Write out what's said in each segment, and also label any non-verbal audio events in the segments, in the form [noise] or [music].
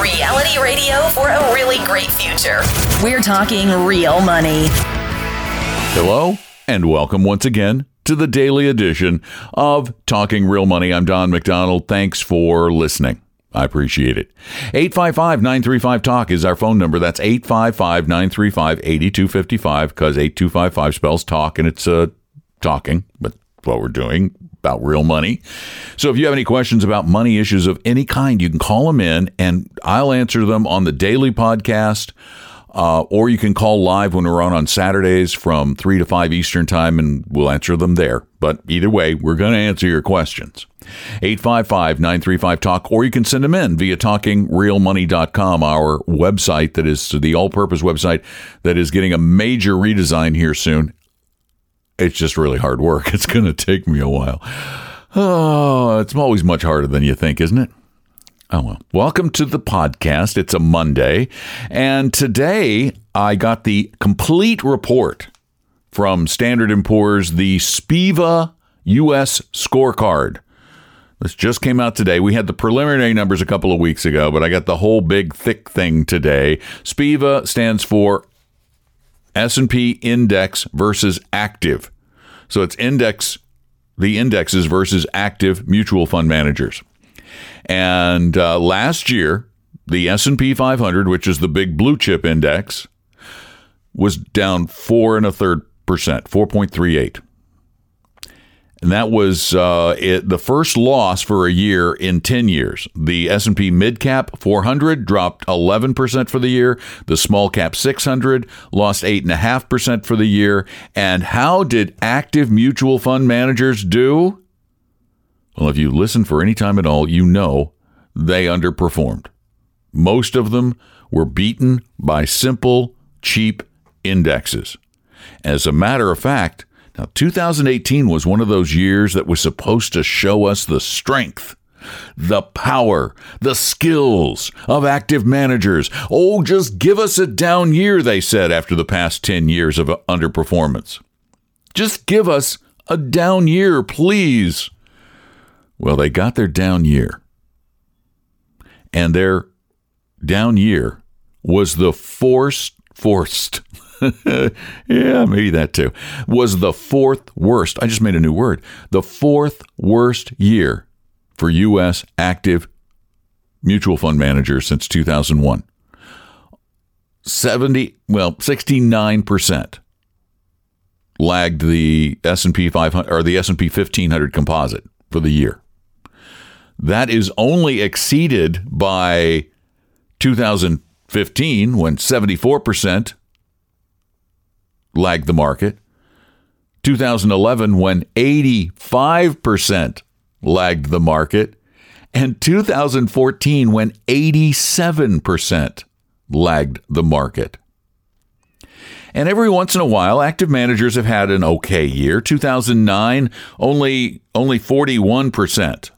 Reality radio for a really great future. We're talking real money. Hello, and welcome once again to the daily edition of Talking Real Money. I'm Don McDonald. Thanks for listening. I appreciate it. 855 935 Talk is our phone number. That's 855 935 8255 because 8255 spells talk and it's uh, talking, but what we're doing about real money. So if you have any questions about money issues of any kind, you can call them in and I'll answer them on the daily podcast. Uh, or you can call live when we're on on Saturdays from 3 to 5 Eastern Time and we'll answer them there. But either way, we're going to answer your questions. 855 935 Talk, or you can send them in via talkingrealmoney.com, our website that is the all purpose website that is getting a major redesign here soon. It's just really hard work. [laughs] It's going to take me a while. Oh, it's always much harder than you think, isn't it? Oh, well. Welcome to the podcast. It's a Monday. And today I got the complete report from Standard & Poor's, the SPIVA U.S. scorecard. This just came out today. We had the preliminary numbers a couple of weeks ago, but I got the whole big thick thing today. SPIVA stands for S&P index versus active. So it's index the indexes versus active mutual fund managers. And uh, last year, the S&P 500, which is the big blue chip index, was down four and a third percent, 4.38 and that was uh, it, the first loss for a year in 10 years. The S&P Mid Cap 400 dropped 11% for the year. The Small Cap 600 lost 8.5% for the year. And how did active mutual fund managers do? Well, if you listen for any time at all, you know they underperformed. Most of them were beaten by simple, cheap indexes. As a matter of fact, now, 2018 was one of those years that was supposed to show us the strength, the power, the skills of active managers. Oh, just give us a down year, they said after the past 10 years of underperformance. Just give us a down year, please. Well, they got their down year. And their down year was the forced, forced, [laughs] yeah, maybe that too. Was the fourth worst. I just made a new word. The fourth worst year for U.S. active mutual fund managers since 2001. 70, well, 69% lagged the S&P 500 or the S&P 1500 composite for the year. That is only exceeded by 2015 when 74% lagged the market. 2011, when 85% lagged the market. And 2014, when 87% lagged the market. And every once in a while, active managers have had an okay year. 2009, only only 41%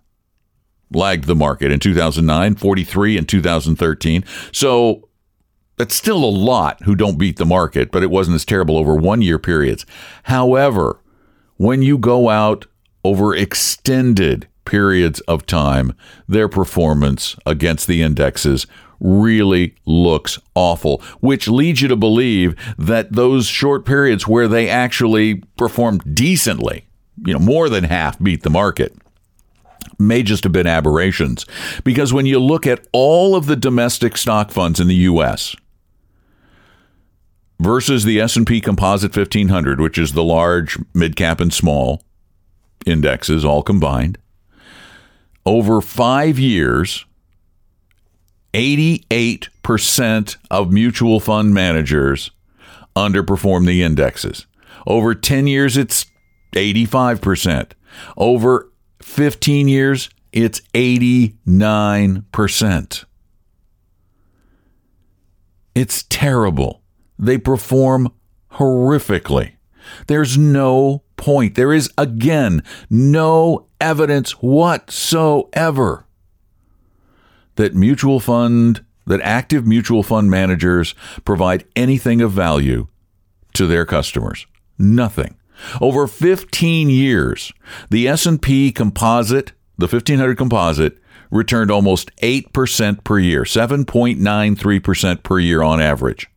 lagged the market in 2009, 43 in 2013. So that's still a lot who don't beat the market, but it wasn't as terrible over one year periods. However, when you go out over extended periods of time, their performance against the indexes really looks awful, which leads you to believe that those short periods where they actually performed decently, you know, more than half beat the market may just have been aberrations because when you look at all of the domestic stock funds in the US versus the S&P Composite 1500, which is the large, mid cap and small indexes all combined. Over 5 years, 88% of mutual fund managers underperform the indexes. Over 10 years it's 85%. Over 15 years, it's 89%. It's terrible. They perform horrifically. There's no point. There is, again, no evidence whatsoever that mutual fund, that active mutual fund managers provide anything of value to their customers. Nothing. Over 15 years, the S&P composite, the 1500 composite returned almost 8% per year, 7.93% per year on average.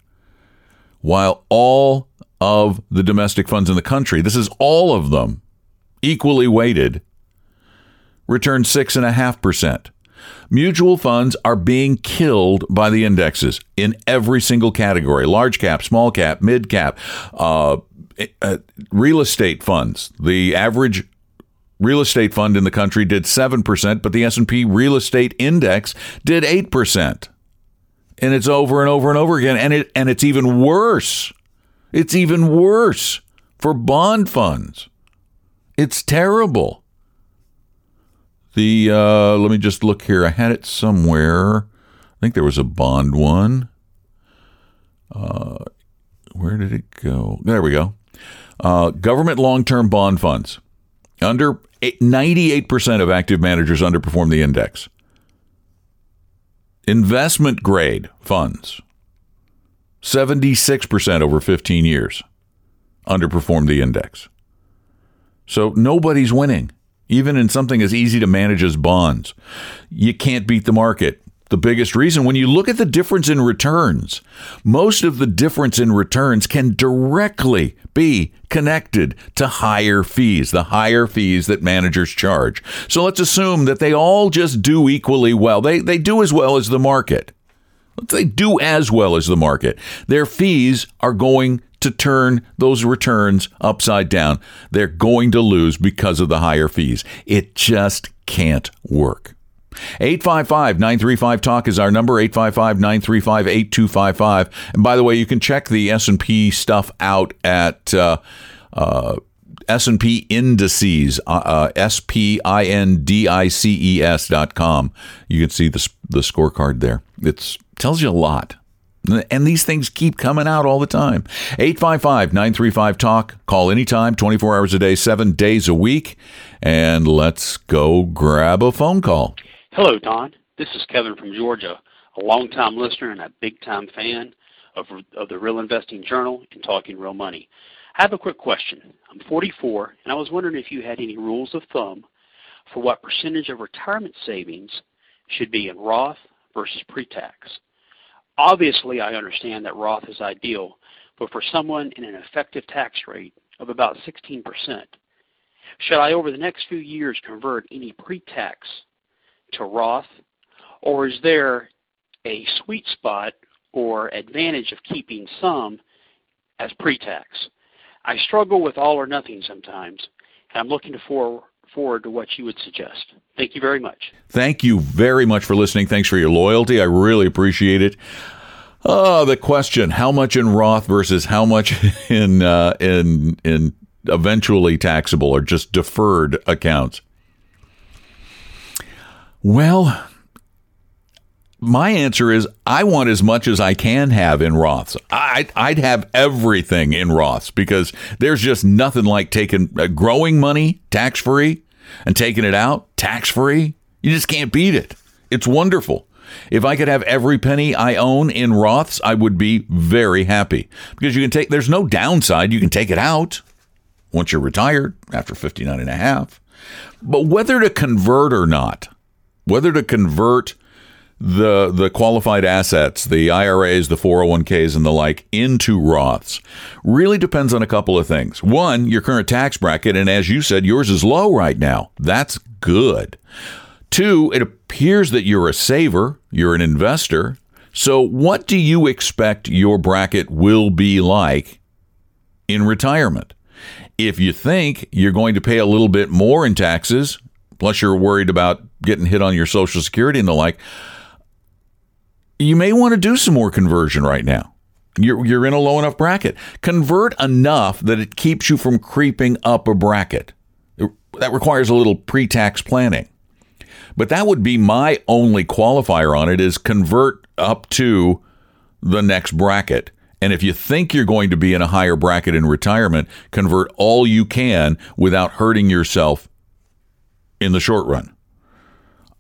While all of the domestic funds in the country, this is all of them, equally weighted, returned 6.5%. Mutual funds are being killed by the indexes in every single category large cap, small cap, mid cap, uh, uh, real estate funds. The average real estate fund in the country did 7%, but the S&P real estate index did 8%. And it's over and over and over again and it and it's even worse. It's even worse for bond funds. It's terrible. The uh, let me just look here. I had it somewhere. I think there was a bond one. Uh, where did it go? There we go. Uh, government long-term bond funds. Under 98% of active managers underperform the index. Investment grade funds. 76% over 15 years underperform the index. So nobody's winning even in something as easy to manage as bonds. You can't beat the market. The biggest reason, when you look at the difference in returns, most of the difference in returns can directly be connected to higher fees, the higher fees that managers charge. So let's assume that they all just do equally well. They, they do as well as the market. They do as well as the market. Their fees are going to turn those returns upside down. They're going to lose because of the higher fees. It just can't work. 855 935 talk is our number 855 935 8255 and by the way you can check the S&P stuff out at uh, uh, S&P indices uh, uh, S P I N D I C E S dot com you can see the the scorecard there it tells you a lot and these things keep coming out all the time. 855 935 Talk. Call anytime, 24 hours a day, seven days a week. And let's go grab a phone call. Hello, Don. This is Kevin from Georgia, a longtime listener and a big time fan of, of the Real Investing Journal and Talking Real Money. I have a quick question. I'm 44, and I was wondering if you had any rules of thumb for what percentage of retirement savings should be in Roth versus pre tax. Obviously, I understand that Roth is ideal, but for someone in an effective tax rate of about 16%, should I over the next few years convert any pre-tax to Roth, or is there a sweet spot or advantage of keeping some as pre-tax? I struggle with all or nothing sometimes, and I'm looking for, forward to what you would suggest. Thank you very much. Thank you very much for listening. Thanks for your loyalty. I really appreciate it. Oh, the question: How much in Roth versus how much [laughs] in uh, in in eventually taxable or just deferred accounts? Well, my answer is I want as much as I can have in Roths. I'd, I'd have everything in Roths because there's just nothing like taking uh, growing money tax free and taking it out tax free. You just can't beat it. It's wonderful. If I could have every penny I own in Roths, I would be very happy because you can take, there's no downside. You can take it out once you're retired after 59 and a half. But whether to convert or not, whether to convert the the qualified assets, the IRAs, the 401ks and the like into Roths really depends on a couple of things. One, your current tax bracket and as you said yours is low right now. That's good. Two, it appears that you're a saver, you're an investor. So, what do you expect your bracket will be like in retirement? If you think you're going to pay a little bit more in taxes, plus you're worried about getting hit on your Social Security and the like, you may want to do some more conversion right now. You're, you're in a low enough bracket. Convert enough that it keeps you from creeping up a bracket that requires a little pre-tax planning. But that would be my only qualifier on it is convert up to the next bracket. And if you think you're going to be in a higher bracket in retirement, convert all you can without hurting yourself in the short run.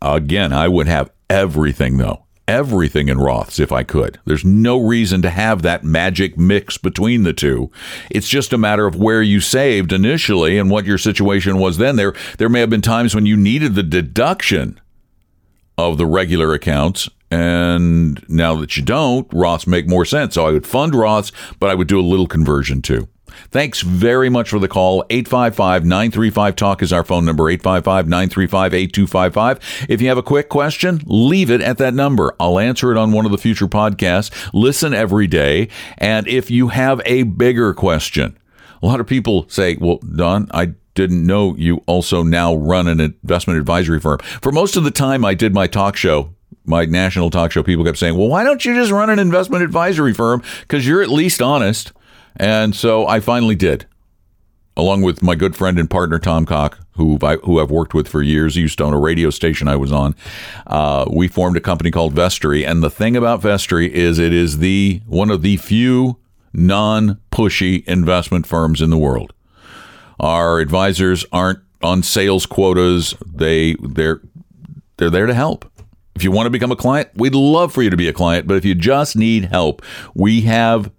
Again, I would have everything though. Everything in Roths if I could. There's no reason to have that magic mix between the two. It's just a matter of where you saved initially and what your situation was then. There there may have been times when you needed the deduction of the regular accounts and now that you don't, Roths make more sense. So I would fund Roths, but I would do a little conversion too. Thanks very much for the call. 855 935 Talk is our phone number 855 935 8255. If you have a quick question, leave it at that number. I'll answer it on one of the future podcasts. Listen every day. And if you have a bigger question, a lot of people say, Well, Don, I didn't know you also now run an investment advisory firm. For most of the time I did my talk show, my national talk show, people kept saying, well, why don't you just run an investment advisory firm? Because you're at least honest. And so I finally did, along with my good friend and partner, Tom Cock, who, I, who I've worked with for years. He used to own a radio station I was on. Uh, we formed a company called Vestory, And the thing about Vestory is it is the one of the few non pushy investment firms in the world. Our advisors aren't on sales quotas. They they're they're there to help. If you want to become a client, we'd love for you to be a client. But if you just need help, we have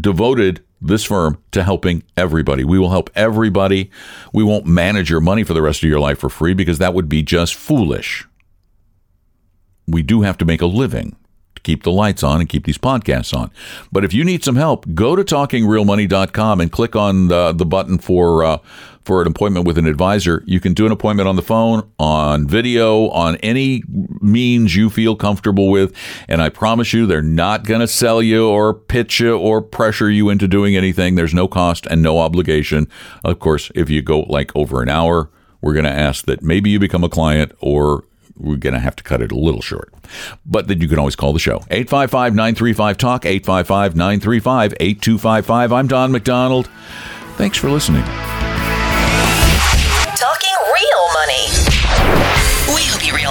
devoted this firm to helping everybody. We will help everybody. We won't manage your money for the rest of your life for free because that would be just foolish. We do have to make a living to keep the lights on and keep these podcasts on. But if you need some help, go to talkingrealmoney.com and click on the, the button for uh, for an appointment with an advisor. You can do an appointment on the phone, on video, on any means you feel comfortable with. And I promise you, they're not going to sell you or pitch you or pressure you into doing anything. There's no cost and no obligation. Of course, if you go like over an hour, we're going to ask that maybe you become a client or we're going to have to cut it a little short. But then you can always call the show. 855 935 Talk, 855 935 8255. I'm Don McDonald. Thanks for listening.